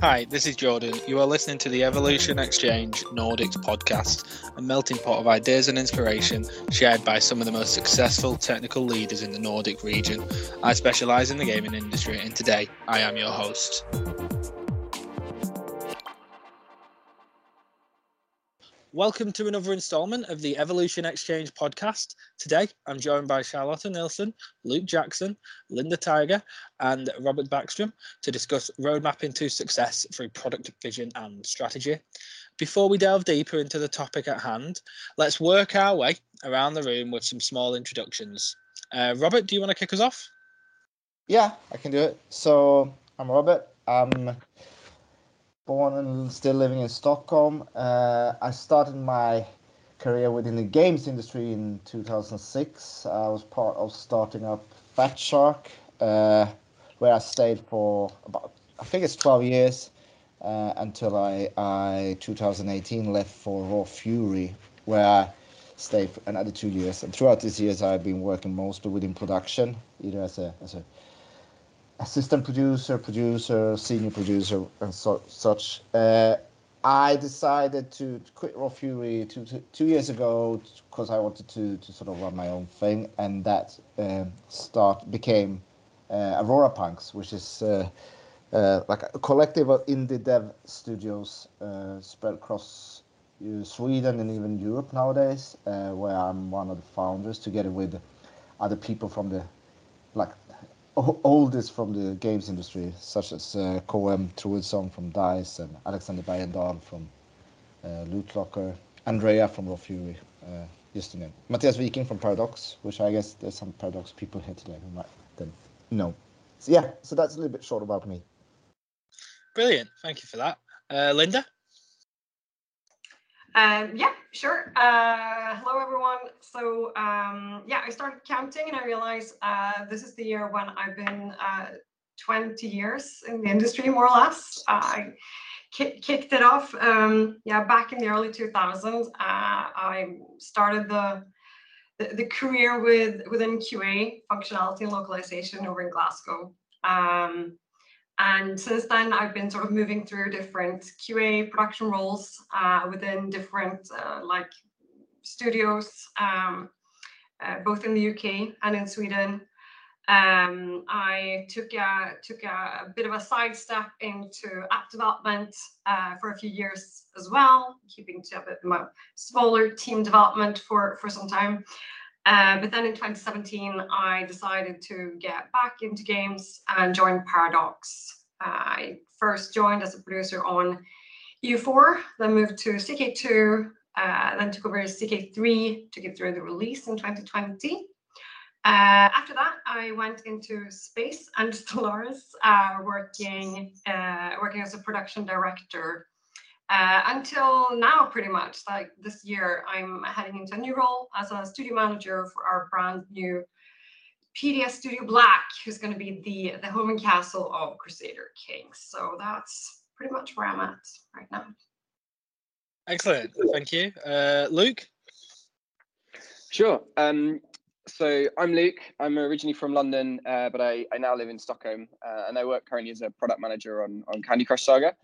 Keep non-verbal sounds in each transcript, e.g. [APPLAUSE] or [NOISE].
Hi, this is Jordan. You are listening to the Evolution Exchange Nordics podcast, a melting pot of ideas and inspiration shared by some of the most successful technical leaders in the Nordic region. I specialise in the gaming industry, and today I am your host. Welcome to another installment of the Evolution Exchange podcast. Today, I'm joined by Charlotta Nilsson, Luke Jackson, Linda Tiger, and Robert Backstrom to discuss roadmapping to success through product vision and strategy. Before we delve deeper into the topic at hand, let's work our way around the room with some small introductions. Uh, Robert, do you want to kick us off? Yeah, I can do it. So, I'm Robert. Born and still living in Stockholm. Uh, I started my career within the games industry in 2006. I was part of starting up Fatshark, uh, where I stayed for about, I think it's 12 years, uh, until I, I 2018 left for Raw Fury, where I stayed for another two years. And throughout these years, I've been working mostly within production, either as a as a assistant producer, producer, senior producer, and so, such. Uh, I decided to quit Raw Fury two, two, two years ago because I wanted to, to sort of run my own thing, and that um, start became uh, Aurora Punks, which is uh, uh, like a collective of indie dev studios uh, spread across uh, Sweden and even Europe nowadays, uh, where I'm one of the founders, together with other people from the like oldest from the games industry, such as uh, KM Troedsson from DICE and Alexander Bergendahl from uh, LootLocker, Andrea from Raw Fury, uh, just to name. Matthias Viking from Paradox, which I guess there's some Paradox people here today who might then know. So yeah, so that's a little bit short about me. Brilliant, thank you for that. Uh, Linda? Um, yeah, sure. Uh, hello, everyone. So um, yeah, I started counting and I realized uh, this is the year when I've been uh, 20 years in the industry, more or less. I ki- kicked it off, um, yeah, back in the early 2000s. Uh, I started the, the, the career with within QA functionality and localization over in Glasgow. Um, and since then, I've been sort of moving through different QA production roles uh, within different uh, like studios, um, uh, both in the UK and in Sweden. Um, I took a took a, bit of a sidestep into app development uh, for a few years as well, keeping to a bit more smaller team development for for some time. Uh, but then in 2017, I decided to get back into games and join Paradox. Uh, I first joined as a producer on EU4, then moved to CK2, uh, then took over CK3 to get through the release in 2020. Uh, after that, I went into space and [LAUGHS] Stellaris, uh, working working as a production director uh, until now, pretty much like this year, I'm heading into a new role as a studio manager for our brand new PDS Studio Black, who's going to be the the home and castle of Crusader Kings. So that's pretty much where I'm at right now. Excellent, thank you, uh, Luke. Sure. Um, so I'm Luke. I'm originally from London, uh, but I, I now live in Stockholm, uh, and I work currently as a product manager on on Candy Crush Saga.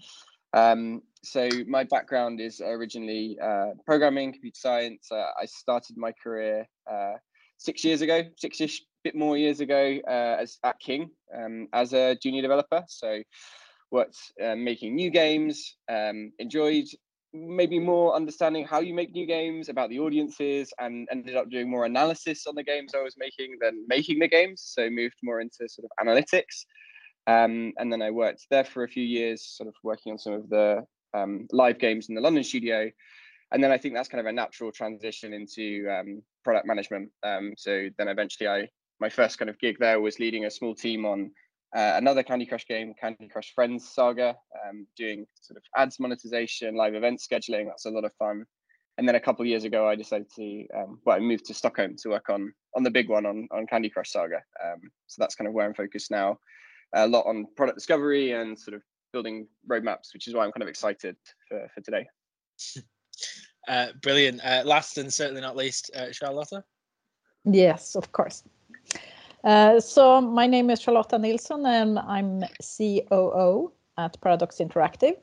Um, so my background is originally uh, programming, computer science. Uh, I started my career uh, six years ago, six-ish, bit more years ago, uh, as at King um, as a junior developer. So worked uh, making new games, um, enjoyed maybe more understanding how you make new games about the audiences and ended up doing more analysis on the games I was making than making the games. So moved more into sort of analytics. Um, and then I worked there for a few years, sort of working on some of the um, live games in the London studio. And then I think that's kind of a natural transition into um, product management. Um, so then eventually, I my first kind of gig there was leading a small team on uh, another Candy Crush game, Candy Crush Friends Saga, um, doing sort of ads monetization, live event scheduling. That's a lot of fun. And then a couple years ago, I decided to um, well, I moved to Stockholm to work on on the big one on on Candy Crush Saga. so that's kind of where I'm focused now a lot on product discovery and sort of building roadmaps, which is why I'm kind of excited for, for today. [LAUGHS] Uh, brilliant. Uh, last and certainly not least, uh, Charlotta. Yes, of course. Uh, so my name is Charlotta Nilsson and I'm COO at Paradox Interactive.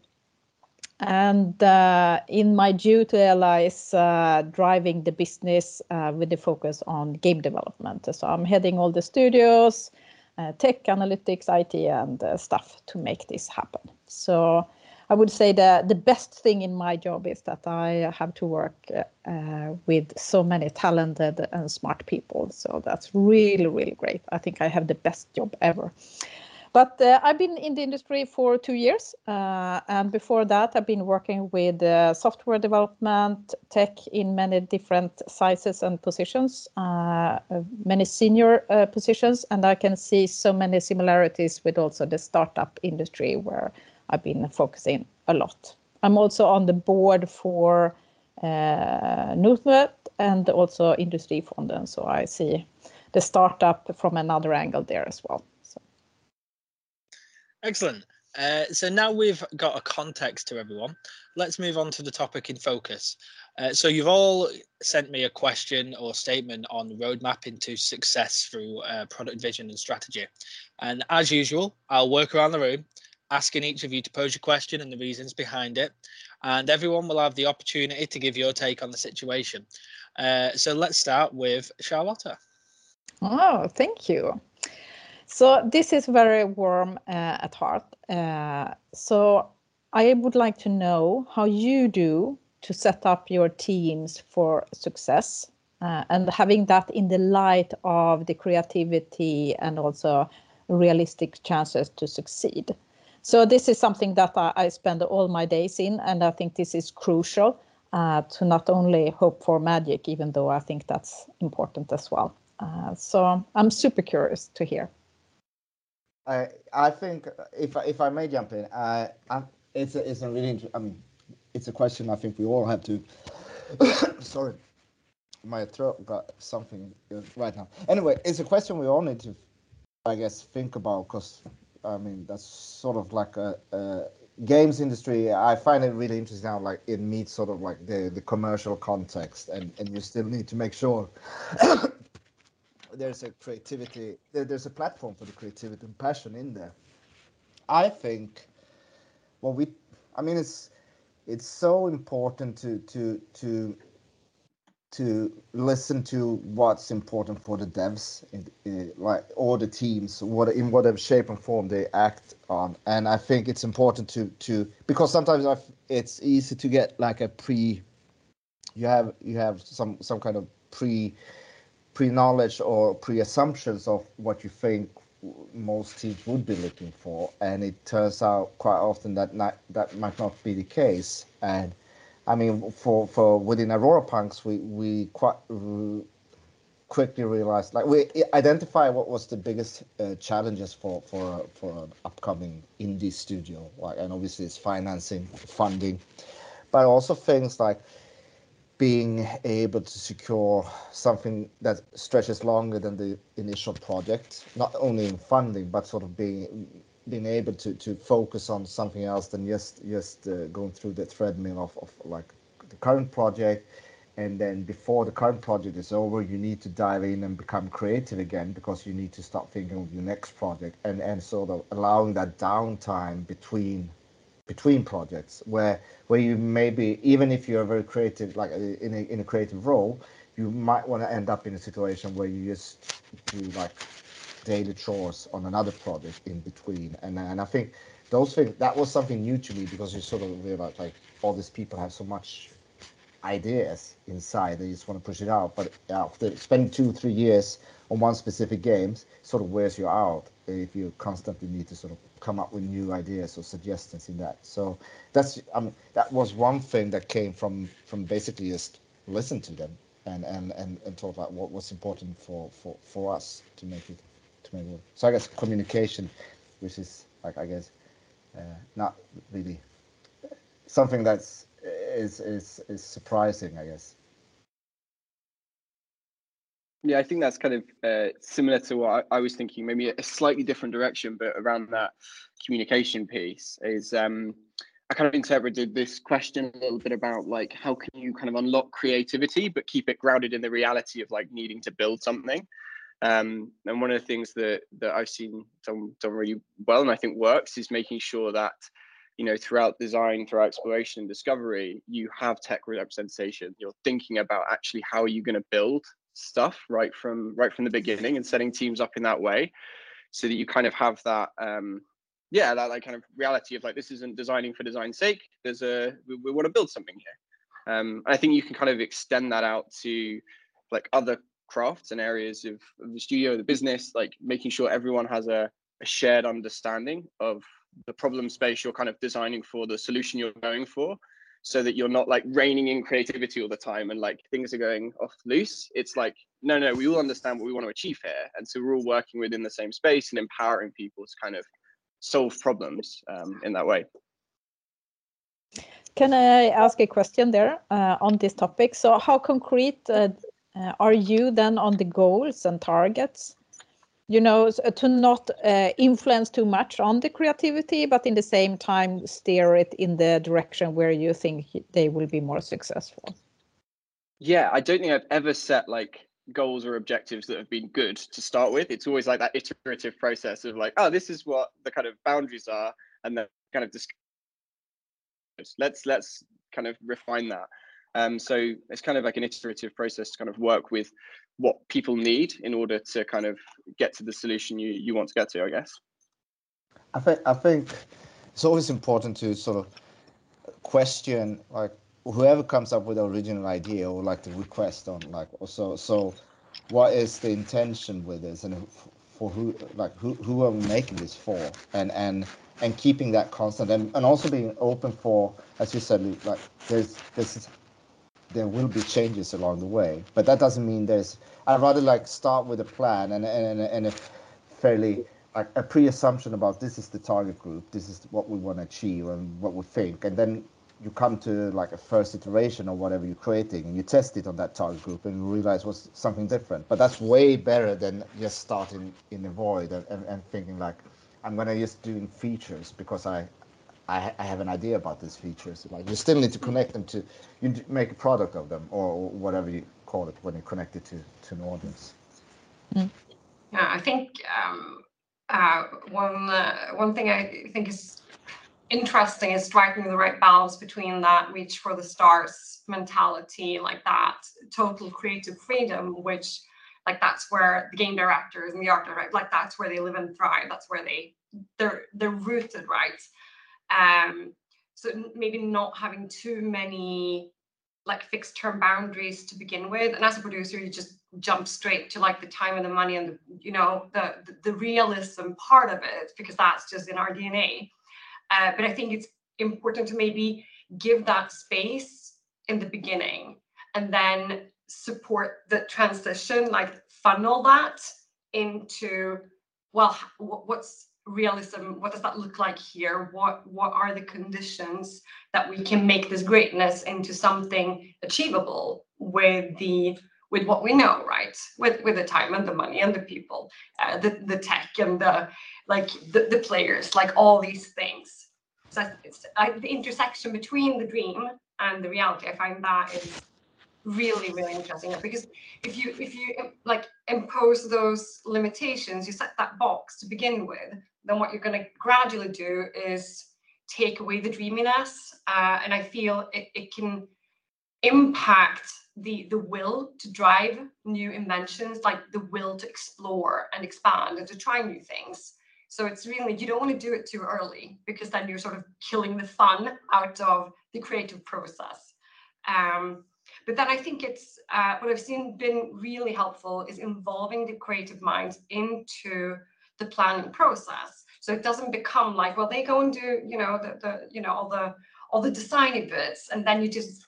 And uh, in my duty is uh, driving the business uh, with the focus on game development. So I'm heading all the studios, uh, tech, analytics, IT, and uh, stuff to make this happen. So I would say the the best thing in my job is that I have to work uh, with so many talented and smart people. So that's really really great. I think I have the best job ever. But uh, I've been in the industry for two years, uh, and before that, I've been working with uh, software development, tech in many different sizes and positions, uh, many senior uh, positions, and I can see so many similarities with also the startup industry where I've been focusing a lot. I'm also on the board for uh, and also Industry Industrifonden, so I see the startup from another angle there as well. Excellent. Uh, so now we've got a context to everyone. Let's move on to the topic in focus. Uh, so you've all sent me a question or statement on roadmap into success through uh, product vision and strategy. And as usual, I'll work around the room asking each of you to pose your question and the reasons behind it. And everyone will have the opportunity to give your take on the situation. Uh, so let's start with Charlotta. Oh, thank you. So this is very warm uh, at heart. Uh, so I would like to know how you do to set up your teams for success uh, and having that in the light of the creativity and also realistic chances to succeed. So this is something that I, I spend all my days in, and I think this is crucial uh, to not only hope for magic, even though I think that's important as well. Uh, so I'm super curious to hear. I think if if I may jump in, uh, I, it's a, it's a really I mean it's a question I think we all have to. [COUGHS] sorry, my throat got something right now. Anyway, it's a question we all need to, I guess, think about because I mean, that's sort of like a, a, games industry. I find it really interesting how like it meets sort of like the the commercial context, and and you still need to make sure [COUGHS] there's a creativity, there's a platform for the creativity and passion in there. I think, well, we, I mean, it's it's so important to to to to listen to what's important for the devs in, in, like or the teams what in whatever shape and form they act on and i think it's important to to because sometimes I've, it's easy to get like a pre you have you have some some kind of pre pre knowledge or pre assumptions of what you think most teams would be looking for. And it turns out quite often that not, that might not be the case. And I mean, for for within Aurora Punks, we we quite quickly realized, like we identify what was the biggest uh, challenges for for for an upcoming indie studio, like, and obviously it's financing, funding, but also things like being able to secure something that stretches longer than the initial project, not only in funding, but sort of being being able to to focus on something else than just just uh, going through the treadmill of, of like the current project. And then before the current project is over you need to dive in and become creative again because you need to start thinking of your next project and and sort of allowing that downtime between between projects where where you maybe even if you're very creative like uh, in a, in a creative role you might want to end up in a situation where you just do like daily chores on another project in between. And and I think those things that was something new to me because you sort of realize like all these people have so much ideas inside they just want to push it out. But after spending two three years on one specific game, sort of wears you out if you constantly need to sort of come up with new ideas or suggestions in that. So that's um that was one thing that came from from basically just listen to them and and and, and talk about what was important for for for us to make it to make work. So I guess communication, which is like I guess uh, not really something that's is is is surprising. I guess. Yeah, I think that's kind of uh, similar to what I, I, was thinking. Maybe a slightly different direction, but around that communication piece is. Um, I kind of interpreted this question a little bit about like how can you kind of unlock creativity but keep it grounded in the reality of like needing to build something. Um, and one of the things that that I've seen done done really well, and I think works, is making sure that you know throughout design, throughout exploration and discovery, you have tech representation. You're thinking about actually how are you going to build stuff right from right from the beginning and setting teams up in that way, so that you kind of have that. Um, yeah, that like kind of reality of like this isn't designing for design's sake. There's a we, we want to build something here. Um, I think you can kind of extend that out to like other crafts and areas of, of the studio, the business, like making sure everyone has a, a shared understanding of the problem space you're kind of designing for, the solution you're going for, so that you're not like reining in creativity all the time and like things are going off loose. It's like, no, no, we all understand what we want to achieve here. And so we're all working within the same space and empowering people to kind of solve problems um, in that way. Can I ask a question there uh, on this topic? So, how concrete uh, uh, are you then on the goals and targets? You know, to not uh, influence too much on the creativity, but in the same time steer it in the direction where you think they will be more successful. Yeah, I don't think I've ever set like goals or objectives that have been good to start with. It's always like that iterative process of like, oh, this is what the kind of boundaries are, and then kind of discuss. Let's let's kind of refine that. Um, so it's kind of like an iterative process to kind of work with what people need in order to kind of get to the solution you, you want to get to, I guess. I think I think it's always important to sort of question like whoever comes up with the original idea or like the request on like so so what is the intention with this and for who like who, who are we making this for and and and keeping that constant and, and also being open for as you said like there's this there will be changes along the way. But that doesn't mean there's. I'd rather like start with a plan and and and a fairly like a pre-assumption about this is the target group, this is what we want to achieve and what we think, and then you come to like a first iteration or whatever you're creating and you test it on that target group and you realize was something different. But that's way better than just starting in the void and, and, and thinking like I'm gonna just doing features because I I, I have an idea about these features. Like you still need to connect them to, you make a product of them or whatever you call it when you connect it to, to an audience. Mm. Yeah, I think um, uh, one uh, one thing I think is interesting is striking the right balance between that reach for the stars mentality, like that total creative freedom, which like that's where the game directors and the art director, like that's where they live and thrive. That's where they they're they're rooted, right? Um, so maybe not having too many like fixed term boundaries to begin with. And as a producer, you just jump straight to like the time and the money and the, you know, the, the, the realism part of it, because that's just in our DNA. Uh, but I think it's important to maybe give that space in the beginning and then support the transition, like funnel that into, well, what's realism what does that look like here? What what are the conditions that we can make this greatness into something achievable with the with what we know right? With with the time and the money and the people uh, the the tech and the like the, the players like all these things. So it's I, the intersection between the dream and the reality i find that is really really interesting because if you if you like impose those limitations you set that box to begin with then what you're going to gradually do is take away the dreaminess uh, and i feel it, it can impact the the will to drive new inventions like the will to explore and expand and to try new things. So it's really you don't want to do it too early because then you're sort of killing the fun out of the creative process. Um, but then I think it's uh, what I've seen been really helpful is involving the creative minds into the planning process. So it doesn't become like, well, they go and do, you know, the, the you know, all the all the designy bits, and then you just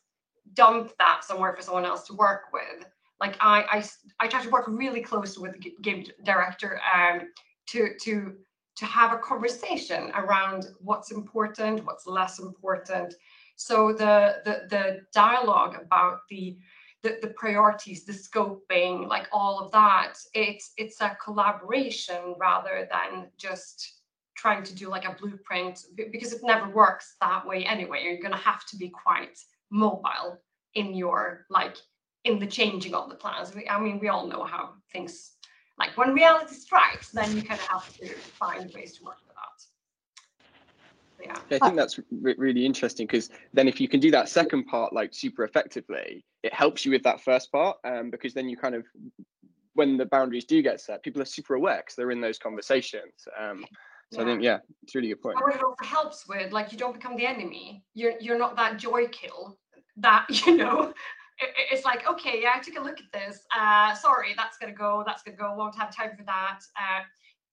dump that somewhere for someone else to work with. Like I I, I try to work really close with the game director um, to to to have a conversation around what's important, what's less important, so the, the, the dialogue about the, the, the priorities, the scoping, like all of that, it's, it's a collaboration rather than just trying to do like a blueprint because it never works that way anyway. You're going to have to be quite mobile in your like in the changing of the plans. I mean, we all know how things like when reality strikes, then you kind of have to find ways to work Yeah. I think that's re- really interesting because then if you can do that second part like super effectively, it helps you with that first part um, because then you kind of when the boundaries do get set, people are super aware because they're in those conversations. Um, so yeah. I think yeah, it's really good point. It also helps with like you don't become the enemy. You're you're not that joy kill that [LAUGHS] you know it's like, okay, yeah, I took a look at this. Uh, sorry, that's gonna go. That's gonna go. Won't have time for that. Uh,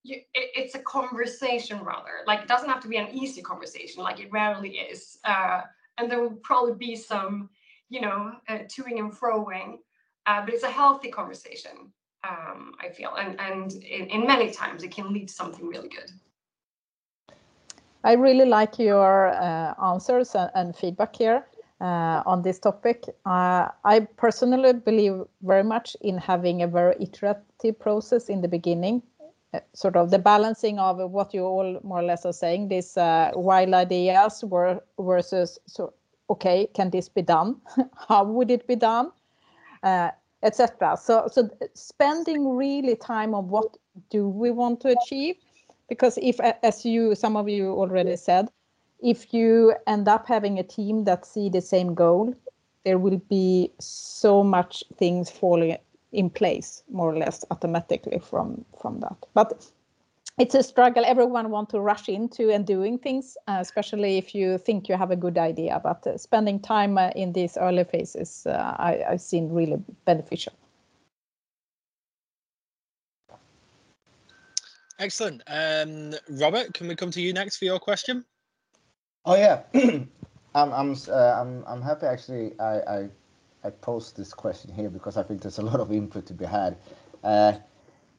you, it, it's a conversation rather. Like it doesn't have to be an easy conversation. Like it rarely is. Uh, and there will probably be some, you know, uh, toing and froing. Uh, but it's a healthy conversation. Um, I feel, and and in, in many times it can lead to something really good. I really like your uh, answers and, and, feedback here uh, on this topic. Uh, I personally believe very much in having a very iterative process in the beginning, sort of the balancing of what you all more or less are saying, these uh, wild ideas were, versus, so, okay, can this be done? [LAUGHS] How would it be done? Uh, Etc. So, so spending really time on what do we want to achieve, because if, as you, some of you already said, if you end up having a team that see the same goal, there will be so much things falling in place more or less automatically from from that. But it's a struggle. Everyone want to rush into and doing things, uh, especially if you think you have a good idea. But uh, spending time uh, in these early phases, uh, I, I've seen really beneficial. Excellent. Um, Robert, can we come to you next for your question? Oh yeah, [CLEARS THROAT] I'm I'm uh, I'm I'm happy actually. I, I I post this question here because I think there's a lot of input to be had. Uh,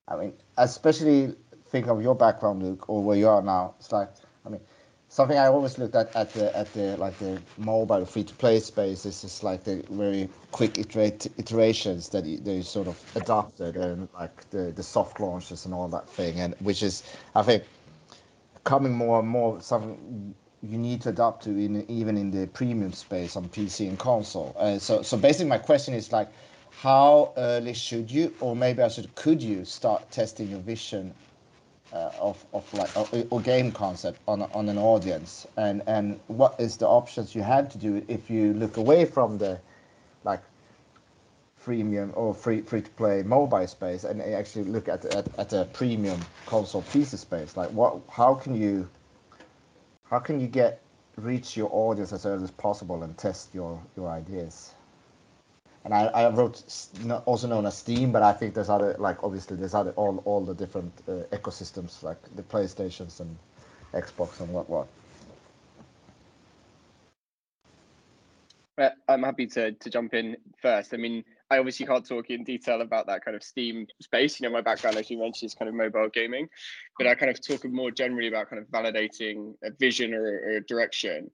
I mean, especially think of your background, Luke, or where you are now. It's like, I mean, something I always looked at at the at the like the mobile free to play space is just like the very quick iterate, iterations that they sort of adopted and like the the soft launches and all that thing, and which is I think coming more and more something you need to adapt to in even in the premium space on PC and console. Uh, so so basically my question is like how early should you or maybe I should could you start testing your vision uh, of, of like a, a, game concept on, on an audience and and what is the options you had to do if you look away from the like freemium or free free to play mobile space and actually look at, at at a premium console PC space like what how can you how can you get reach your audience as early as possible and test your your ideas? And I, I wrote also known as steam but i think there's other like obviously there's other all all the different uh, ecosystems like the playstations and xbox and what what. I'm happy to to jump in first. I mean I obviously can't talk in detail about that kind of Steam space. You know, my background, as you mentioned, is kind of mobile gaming, but I kind of talk more generally about kind of validating a vision or, or a direction.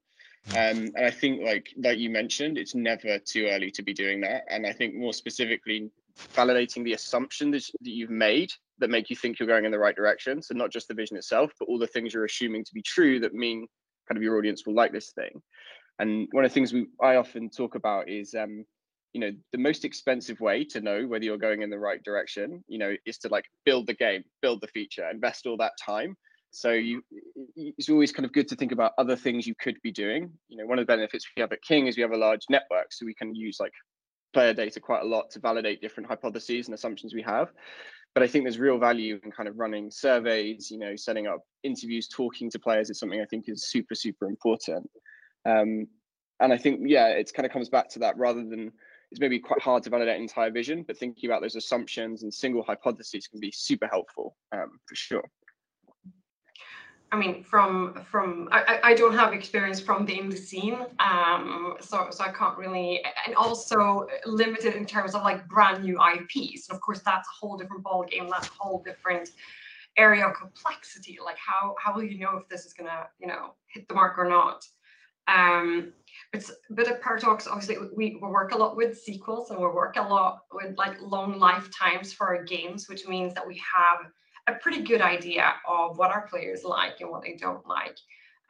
Um, and I think, like like you mentioned, it's never too early to be doing that. And I think more specifically, validating the assumptions that you've made that make you think you're going in the right direction. So not just the vision itself, but all the things you're assuming to be true that mean kind of your audience will like this thing. And one of the things we I often talk about is um, you know the most expensive way to know whether you're going in the right direction you know is to like build the game build the feature invest all that time. So you it's always kind of good to think about other things you could be doing. You know one of the benefits we have at king is we have a large network so we can use like player data quite a lot to validate different hypotheses and assumptions we have. But i think there's real value in kind of running surveys you know setting up interviews talking to players is something i think is super super important. Um, and i think yeah it kind of comes back to that rather than it's maybe quite hard to validate entire vision, but thinking about those assumptions and single hypotheses can be super helpful um, for sure. I mean, from from I, I don't have experience from the indie scene, um, so so I can't really, and also limited in terms of like brand new IPs. And of course, that's a whole different ball game. That's a whole different area of complexity. Like how how will you know if this is gonna you know hit the mark or not? Um, it's but at Paradox, obviously, we, we work a lot with sequels and we work a lot with like long lifetimes for our games, which means that we have a pretty good idea of what our players like and what they don't like.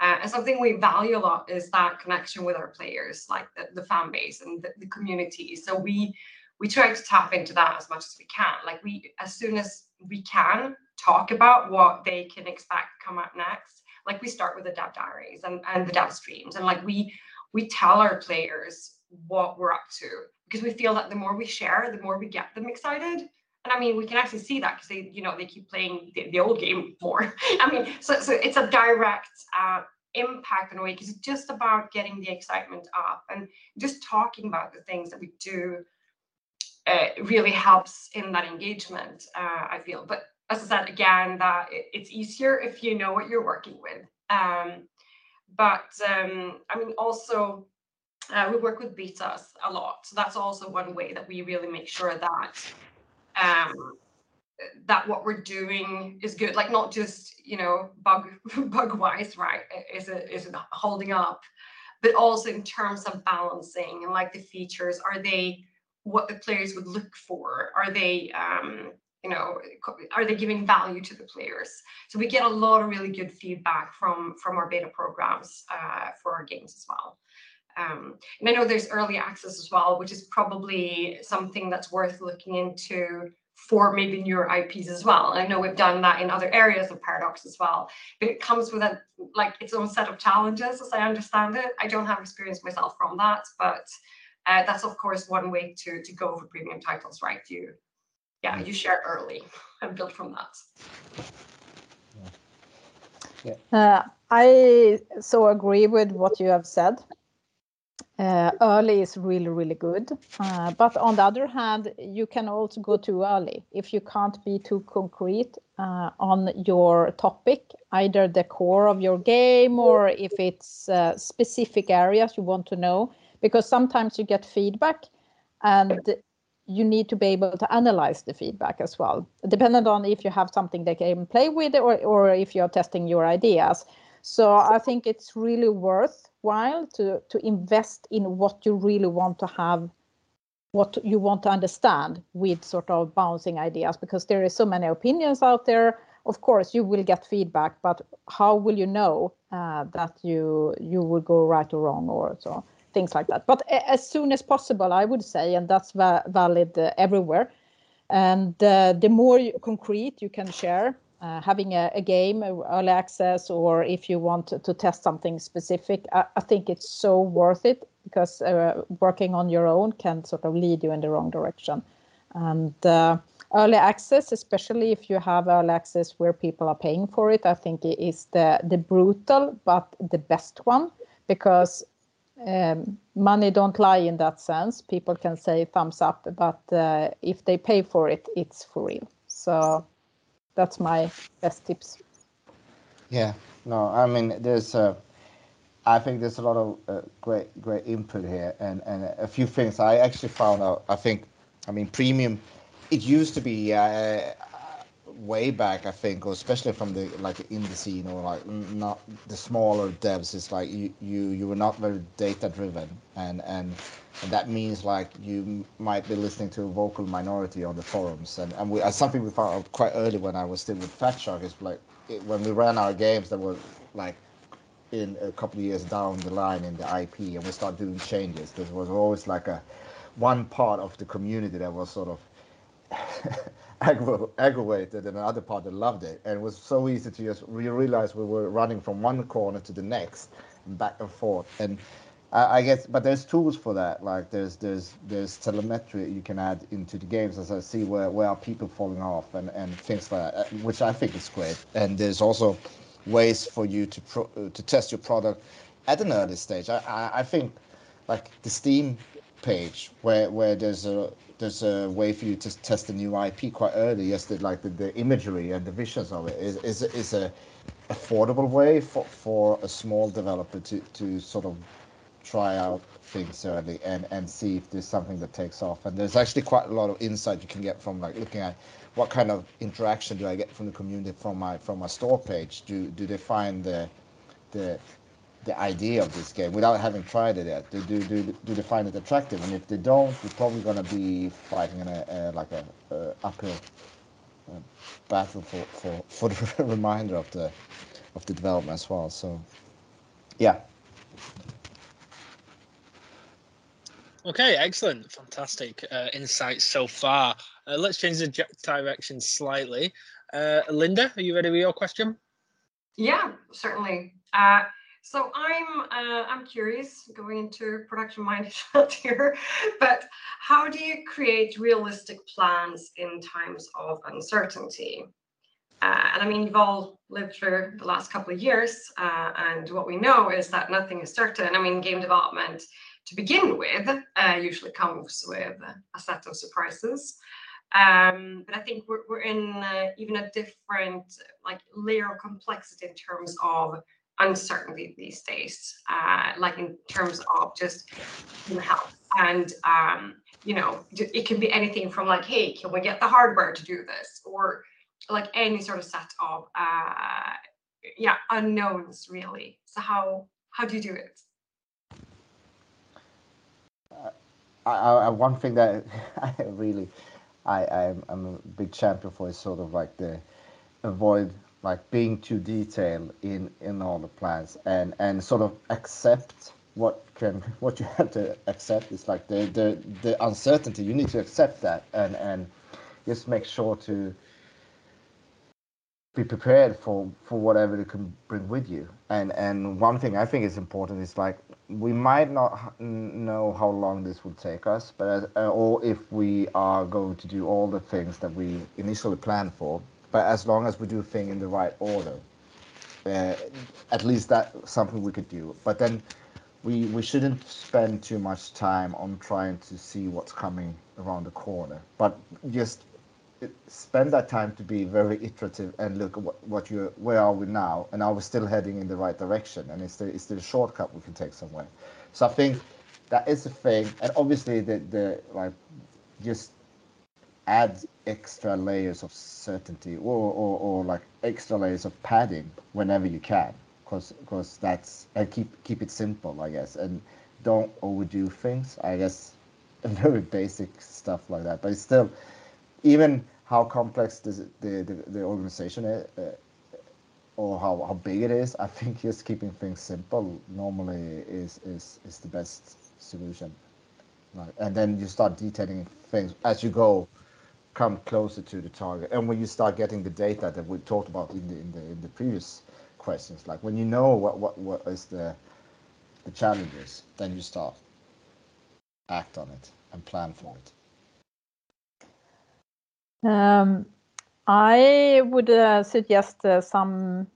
Uh, and something we value a lot is that connection with our players, like the, the fan base and the, the community. So we we try to tap into that as much as we can. Like we, as soon as we can, talk about what they can expect come up next. Like we start with the dev diaries and, and the dev streams, and like we we tell our players what we're up to because we feel that the more we share, the more we get them excited. And I mean, we can actually see that because they, you know, they keep playing the, the old game more. [LAUGHS] I mean, so so it's a direct uh, impact in a way because it's just about getting the excitement up and just talking about the things that we do uh, really helps in that engagement uh, i feel but as i said again that it's easier if you know what you're working with. Um, but um, i mean also uh, we work with betas a lot so that's also one way that we really make sure that um, that what we're doing is good like not just you know bug [LAUGHS] bug wise right is it is it holding up but also in terms of balancing and like the features are they what the players would look for? Are they um you know are they giving value to the players so we get a lot of really good feedback from from our beta programs uh, for our games as well um, and i know there's early access as well which is probably something that's worth looking into for maybe newer IPs as well. I know we've done that in other areas of Paradox as well, but it comes with a like its own set of challenges as I understand it. I don't have experience myself from that, but uh, that's of course one way to to go for premium titles, right? You yeah, you share early [LAUGHS] and build from that. Yeah. Uh, I so agree with what you have said. Uh, early is really, really good. Uh, but on the other hand, you can also go too early if you can't be too concrete uh, on your topic, either the core of your game or if it's uh, specific areas you want to know. Because sometimes you get feedback and you need to be able to analyze the feedback as well, depending on if you have something they can play with or, or if you're testing your ideas. So I think it's really worthwhile to to invest in what you really want to have, what you want to understand with sort of bouncing ideas because there is so many opinions out there. Of course, you will get feedback, but how will you know uh, that you you will go right or wrong or so things like that? But as soon as possible, I would say, and that's va- valid uh, everywhere. And uh, the more concrete you can share, uh, having a, a, game, early access, or if you want to, to test something specific, I, I, think it's so worth it because uh, working on your own can sort of lead you in the wrong direction. And uh, early access, especially if you have early access where people are paying for it, I think is the the brutal but the best one because um, money don't lie in that sense. People can say thumbs up, but uh, if they pay for it, it's for real. So that's my best tips. Yeah, no, I mean, there's, uh, I think there's a lot of uh, great, great input here, and and a few things I actually found out. I think, I mean, premium, it used to be. Uh, way back, I think, or especially from the like in the indie scene or like not the smaller devs, it's like you you you were not very data driven, and and that means like you might be listening to a vocal minority on the forums, and and we, uh, something we found out quite early when I was still with Fatshark is like it, when we ran our games that were like in a couple of years down the line in the IP, and we start doing changes. There was always like a one part of the community that was sort of [LAUGHS] aggravated and another part that loved it. And it was so easy to just we realize we were running from one corner to the next, back and forth. And I, I guess, but there's tools for that. Like there's there's there's telemetry you can add into the games as I see where where are people falling off and and things like that, uh, which I think is great. And there's also ways for you to pro, uh, to test your product at an early stage. I, I, I think like the Steam page where where there's a there's a way for you to test a new IP quite early. Yes, the, like the, the imagery and the visions of it is is, is a affordable way for, for a small developer to, to sort of try out things early and, and see if there's something that takes off. And there's actually quite a lot of insight you can get from like looking at what kind of interaction do I get from the community from my from my store page. Do do they find the the the idea of this game without having tried it yet. Do, do, do, do they find it attractive? And if they don't, you're probably going to be fighting in a, a like a, a uphill uh, battle for, for, [LAUGHS] for the reminder of the of the development as well. So, yeah. Okay, excellent, fantastic uh, insights so far. Uh, let's change the direction slightly. Uh, Linda, are you ready with your question? Yeah, certainly. So I'm uh, I'm curious going into production mindset [LAUGHS] here, but how do you create realistic plans in times of uncertainty? Uh, and I mean, you've all lived through the last couple of years, uh, and what we know is that nothing is certain. I mean, game development to begin with uh, usually comes with a set of surprises. Um, but I think we're, we're in uh, even a different like layer of complexity in terms of uncertainty these days, uh, like in terms of just health. And, um, you know, it can be anything from like, hey, can we get the hardware to do this? Or like any sort of set of, uh, yeah, unknowns really. So how, how do you do it? Uh, I, I, one thing that [LAUGHS] I really, I, I'm, I'm a big champion for is sort of like the avoid like being too detailed in in all the plans and and sort of accept what can [LAUGHS] what you have to accept. Is like the the the uncertainty you need to accept that and and just make sure to be prepared for for whatever it can bring with you. And and one thing i think is important is like we might not know how long this will take us but as, uh, or if we are going to do all the things that we initially planned for but as long as we do things in the right order, uh, at least that's something we could do. But then we we shouldn't spend too much time on trying to see what's coming around the corner, but just spend that time to be very iterative and look what, what you where are we now? And are we still heading in the right direction? And is there is there a shortcut we can take somewhere? So i think that is a thing. And obviously the the like just add extra layers of certainty or, or, or like extra layers of padding whenever you can because because that's and keep keep it simple i guess. And don't overdo things i guess. [LAUGHS] Very basic stuff like that. But it's still even how complex it, the, the the organization is uh, or how, how big it is i [LAUGHS] think just keeping things simple normally is is is the best solution. Like, and then you start detailing things as you go come closer to the target. And when you start getting the data that we talked about in the in the in the previous questions, like when you know what what what is the the challenges, then you start act on it and plan for it. Um, I would uh, suggest uh, some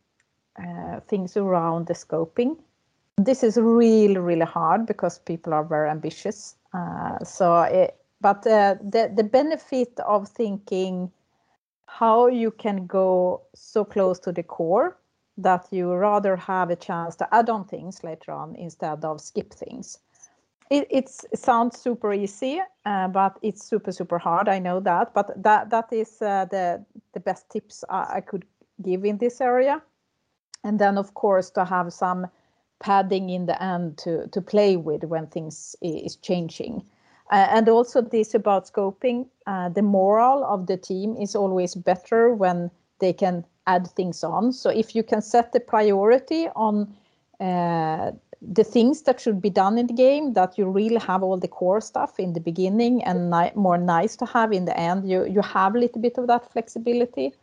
uh, things around the scoping. This is really, really hard because people are very ambitious. Uh, so it, but uh, the the benefit of thinking how you can go so close to the core that you rather have a chance to add on things later on instead of skip things. It, sounds super easy, uh, but it's super super hard. I know that, but that that is uh, the the best tips I, I could give in this area. And then of course to have some padding in the end to to play with when things is changing. Uh, and also this about scoping, uh, the moral of the team is always better when they can add things on. So if you can set the priority on uh, the things that should be done in the game, that you really have all the core stuff in the beginning and ni- more nice to have in the end, you you have a little bit of that flexibility.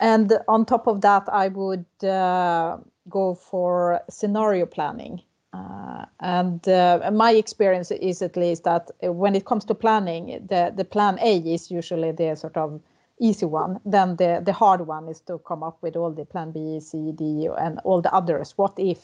And on top of that, I would uh, go for scenario planning. Uh, and uh, my experience is at least that when it comes to planning, the, the plan A is usually the sort of easy one. Then the, the hard one is to come up with all the plan B, C, D, and all the others. What if?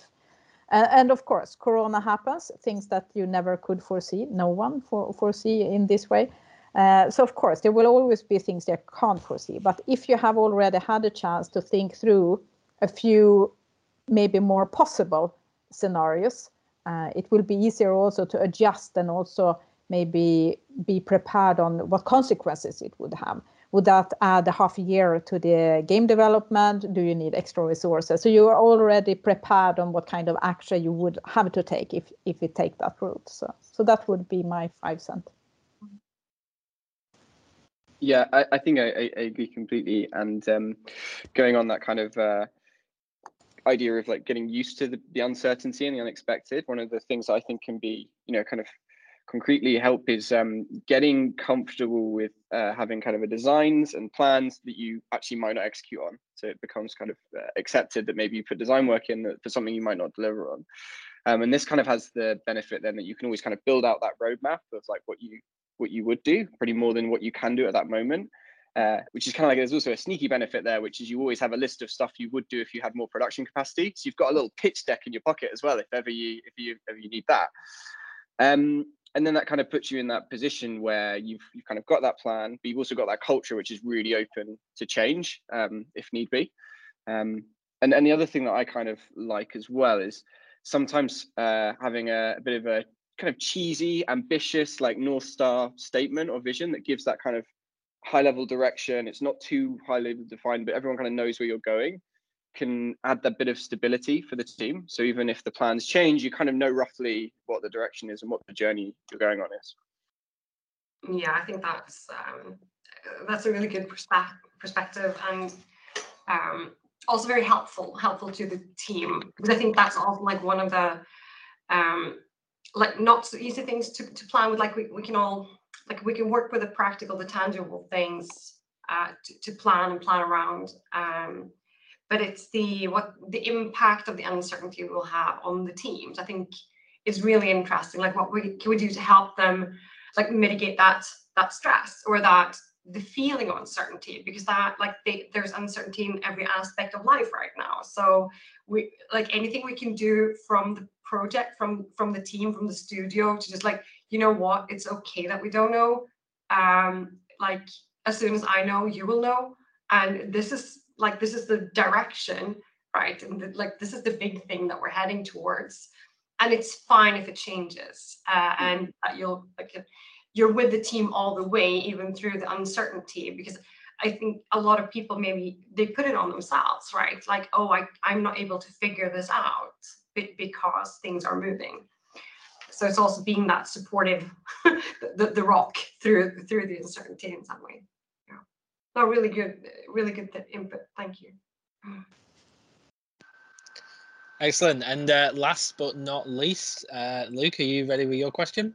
And of course, Corona happens, things that you never could foresee. No one for, foresee in this way. Uh, so of course, there will always be things you can't foresee. But if you have already had a chance to think through a few, maybe more possible scenarios, uh, it will be easier also to adjust and also maybe be prepared on what consequences it would have. Would that add a half a year to the game development? Do you need extra resources? So you are already prepared on what kind of action you would have to take if if you take that route. So so that would be my five cent. Yeah, I, I think I, I, agree completely. And um, going on that kind of uh, idea of like getting used to the, the uncertainty and the unexpected one of the things i think can be you know kind of concretely help is um, getting comfortable with uh, having kind of a designs and plans that you actually might not execute on. So it becomes kind of uh, accepted that maybe you put design work in for something you might not deliver on. Um, and this kind of has the benefit then that you can always kind of build out that roadmap of like what you what you would do, pretty more than what you can do at that moment. Uh, which is kind of like there's also a sneaky benefit there, which is you always have a list of stuff you would do if you had more production capacity. So you've got a little pitch deck in your pocket as well, if ever you if you if you need that. Um, and then that kind of puts you in that position where you've you've kind of got that plan, but you've also got that culture which is really open to change um, if need be. Um, and and the other thing that I kind of like as well is sometimes uh, having a, a, bit of a kind of cheesy, ambitious like north star statement or vision that gives that kind of high level direction. It's not too highly defined, but everyone kind of knows where you're going can add that bit of stability for the team. So even if the plans change, you kind of know roughly what the direction is and what the journey you're going on is. Yeah, I think that's um, that's a really good perspe- perspective and um, also very helpful helpful to the team because I think that's also like one of the um, like not so easy things to, to plan with. Like we, we can all like we can work with the practical, the tangible things uh, to, to plan and plan around. Um, but it's the what the impact of the uncertainty will have on the teams. I think is really interesting. Like what we can we do to help them like mitigate that that stress or that the feeling of uncertainty because that like they, there's uncertainty in every aspect of life right now so we like anything we can do from the project from from the team from the studio to just like you know what? It's okay that we don't know. Um like as soon as i know you will know. And this is like this is the direction right? And the, like this is the big thing that we're heading towards. And it's fine if it changes uh, and you'll like you're with the team all the way even through the uncertainty because i think a lot of people maybe they put it on themselves right? Like oh I, i'm not able to figure this out because things are moving so it's also being that supportive [LAUGHS] the, the rock through through the uncertainty in some way Yeah. no, really good, really good input. Thank you. Excellent. And uh, last but not least, uh, Luke, are you ready with your question?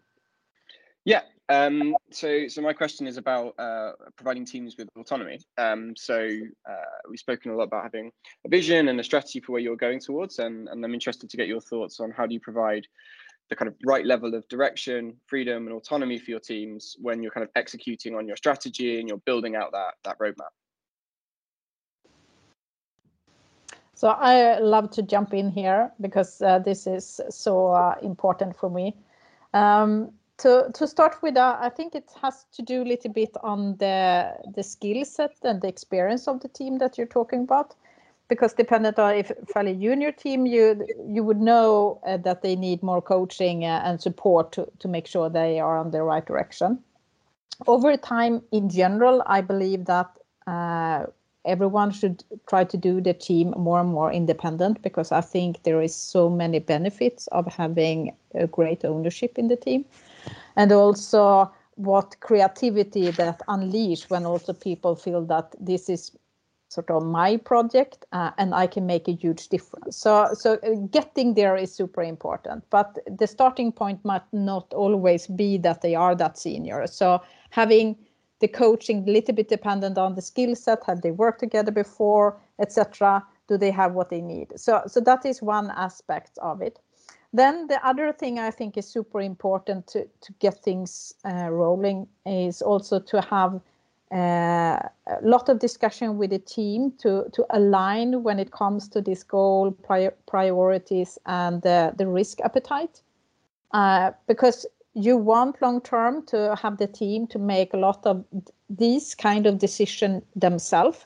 Yeah. Um, so, so my question is about uh, providing teams with autonomy. Um, so, uh, we've spoken a lot about having a vision and a strategy for where you're going towards, and, and I'm interested to get your thoughts on how do you provide the kind of right level of direction, freedom, and autonomy for your teams when you're kind of executing on your strategy and you're building out that that roadmap. So I love to jump in here because uh, this is so uh, important for me. Um, to to start with, uh, I think it has to do a little bit on the the skill set and the experience of the team that you're talking about because dependent on if fairly junior team, you you would know uh, that they need more coaching uh, and support to, to make sure they are on the right direction. Over time, in general, I believe that uh, everyone should try to do the team more and more independent because I think there is so many benefits of having a great ownership in the team, and also what creativity that unleash when also people feel that this is sort of my project uh, and I can make a huge difference. So, so uh, getting there is super important, but the starting point might not always be that they are that senior. So having the coaching a little bit dependent on the skill set, have they worked together before, etc. Do they have what they need? So, so that is one aspect of it. Then the other thing I think is super important to, to get things uh, rolling is also to have a lot of discussion with the team to to align when it comes to this goal prior, priorities and the, the risk appetite. Uh, because you want long term to have the team to make a lot of these kind of decision themselves.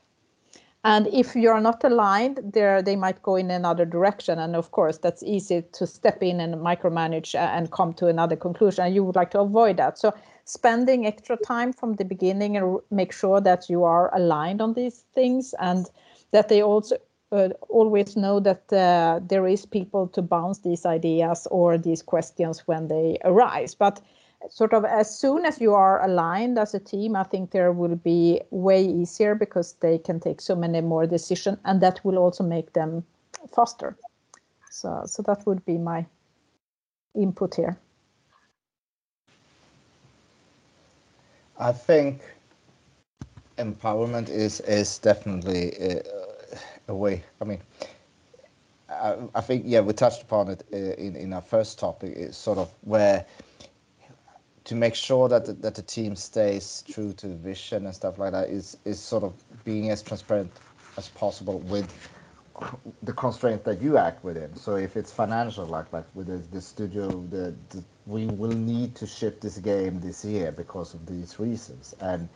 And if you're not aligned there they might go in another direction. And of course that's easy to step in and micromanage and come to another conclusion. You would like to avoid that. So spending extra time from the beginning and make sure that you are aligned on these things and that they also uh, always know that uh, there is people to bounce these ideas or these questions when they arise. But sort of as soon as you are aligned as a team i think there will be way easier because they can take so many more decisions and that will also make them faster. So so that would be my input here I think empowerment is is definitely uh, a way. I mean, I, I, think yeah, we touched upon it uh, in in our first topic. Is sort of where to make sure that the, that the team stays true to the vision and stuff like that is is sort of being as transparent as possible with the constraint that you act within. So if it's financial, like like with the, the studio, the, the we will need to ship this game this year because of these reasons, and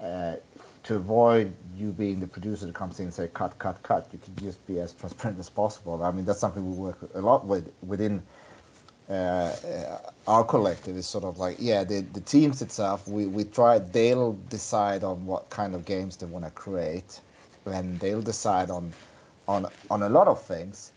uh, to avoid you being the producer that comes in and say cut, cut, cut, you can just be as transparent as possible. I mean, that's something we work a lot with within uh, our collective. Is sort of like, yeah, the the teams itself, we we try. They'll decide on what kind of games they want to create, and they'll decide on on on a lot of things,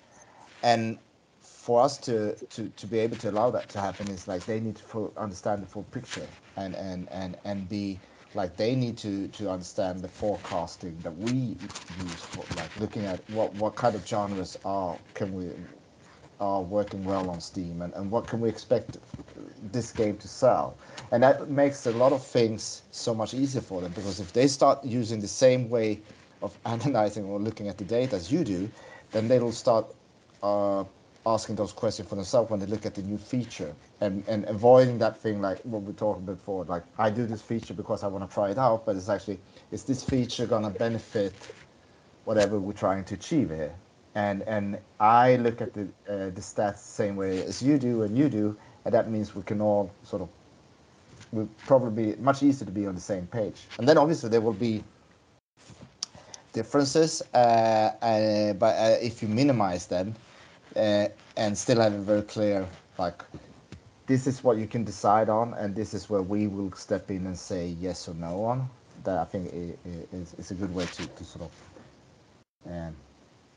and for us to, to, to be able to allow that to happen is like they need to full, understand the full picture and, and, and, and be like they need to to understand the forecasting that we use for like looking at what what kind of genres are can we are working well on steam and, and what can we expect this game to sell. And that makes a lot of things so much easier for them because if they start using the same way of [LAUGHS] analyzing or looking at the data as you do then they'll start uh, asking those questions for themselves when they look at the new feature and, and avoiding that thing like what we talked about before like i do this feature because i want to try it out but it's actually is this feature going to benefit whatever we're trying to achieve here? And and i look at the uh, the stats the same way as you do and you do and that means we can all sort of will probably be much easier to be on the same page. And then obviously there will be differences uh, uh, but uh, if you minimize them uh, and still have a very clear like this is what you can decide on and this is where we will step in and say yes or no on that i think is, is a good way to, to sort of um,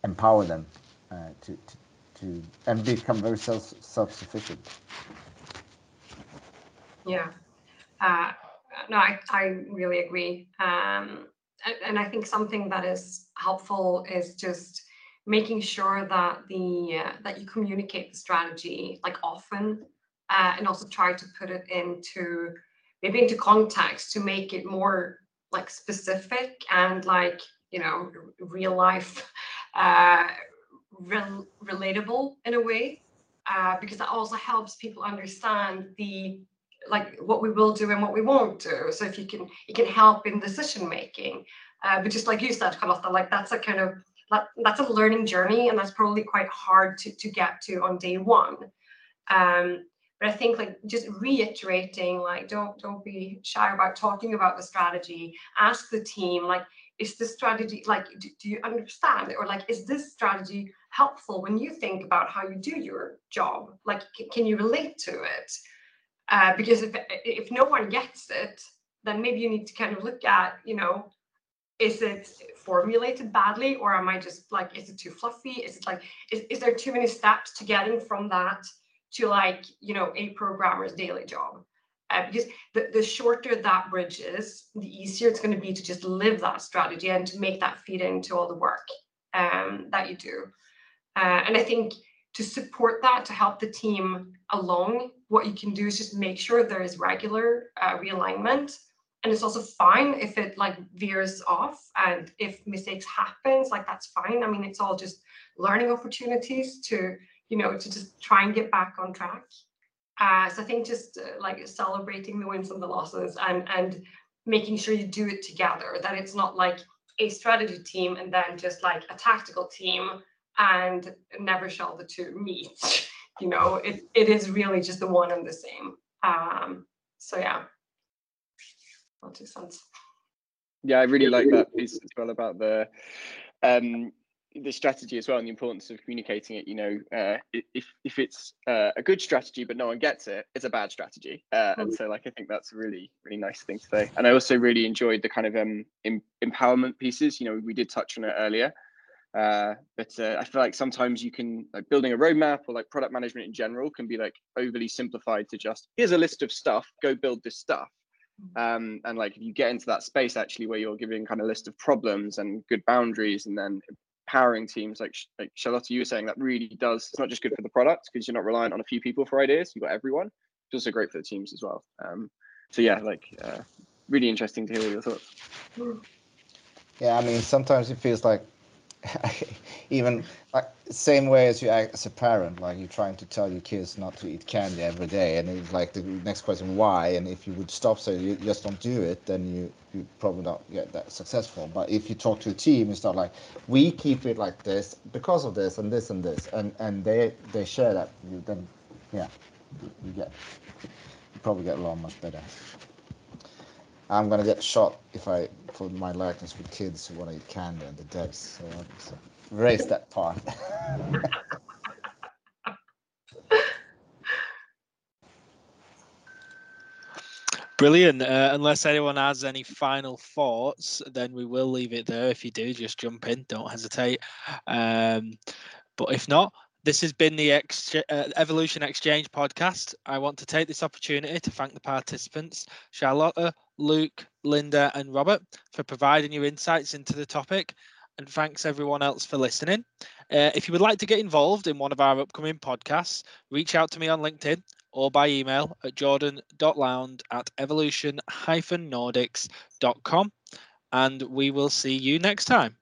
empower them uh, to, to, to and become very self self-sufficient. Yeah. Uh, no I, I really agree. Um, and, i think something that is helpful is just making sure that the uh, that you communicate the strategy like often uh, and also try to put it into maybe into context to make it more like specific and like you know real life uh, rel- relatable in a way uh, because that also helps people understand the like what we will do and what we won't do. So if you can it can help in decision making uh, but just like you said Carlotta, like that's a kind of that, that's a learning journey and that's probably quite hard to, to get to on day one. Um, but i think like just reiterating like don't don't be shy about talking about the strategy. Ask the team like is this strategy like do, do you understand? Or like is this strategy helpful when you think about how you do your job? Like c- can you relate to it uh, because if if no one gets it then maybe you need to kind of look at you know is it formulated badly or am i just like is it too fluffy? Is it like is, is there too many steps to getting from that to like you know a programmer's daily job? Uh, because the, the shorter that bridge is the easier it's going to be to just live that strategy and to make that feed into all the work um, that you do. Uh, and i think to support that to help the team along what you can do is just make sure there is regular uh, realignment. And it's also fine if it like veers off and if mistakes happens like that's fine. I mean it's all just learning opportunities to you know to just try and get back on track. Uh, so i think just uh, like celebrating the wins and the losses and and making sure you do it together that it's not like a strategy team and then just like a tactical team and never shall the two meet [LAUGHS] you know it, it is really just the one and the same um so yeah that makes sense. Yeah, I really like that piece [LAUGHS] as well about the um, the strategy as well and the importance of communicating it. You know, uh, if if it's uh, a good strategy but no one gets it, it's a bad strategy. Uh, and mm. so, like, I think that's a really really nice thing to say. And I also really enjoyed the kind of um, em- empowerment pieces. You know, we did touch on it earlier. Uh, but uh, I feel like sometimes you can like building a roadmap or like product management in general can be like overly simplified to just here's a list of stuff, go build this stuff. Um, and like if you get into that space actually where you're giving kind of list of problems and good boundaries and then empowering teams like like Charlotte, you were saying that really does it's not just good for the product because you're not reliant on a few people for ideas you've got everyone it's also great for the teams as well um, so yeah, like uh, really interesting to hear your thoughts. Yeah, I mean, sometimes it feels like [LAUGHS] even like same way as you act as a parent, like you're trying to tell your kids not to eat candy every day, and it's like the next question, why? And if you would stop saying you just don't do it, then you you probably not get that successful. But if you talk to a team and start like, we keep it like this because of this and this and this, and and they they share that, you then yeah, you, you get you probably get along much better. I'm gonna get shot if I put my likeness with kids to eat candy and the devs. So I'll erase that part. [LAUGHS] Brilliant. Uh, unless anyone has any final thoughts, then we will leave it there. If you do, just jump in. Don't hesitate. Um, but if not, this has been the Ex- uh, Evolution Exchange podcast. I want to take this opportunity to thank the participants, Charlotta, Luke, Linda, and Robert, for providing your insights into the topic. And thanks everyone else for listening. Uh, if you would like to get involved in one of our upcoming podcasts, reach out to me on LinkedIn or by email at jordan.lound at evolution-nordics.com. And we will see you next time.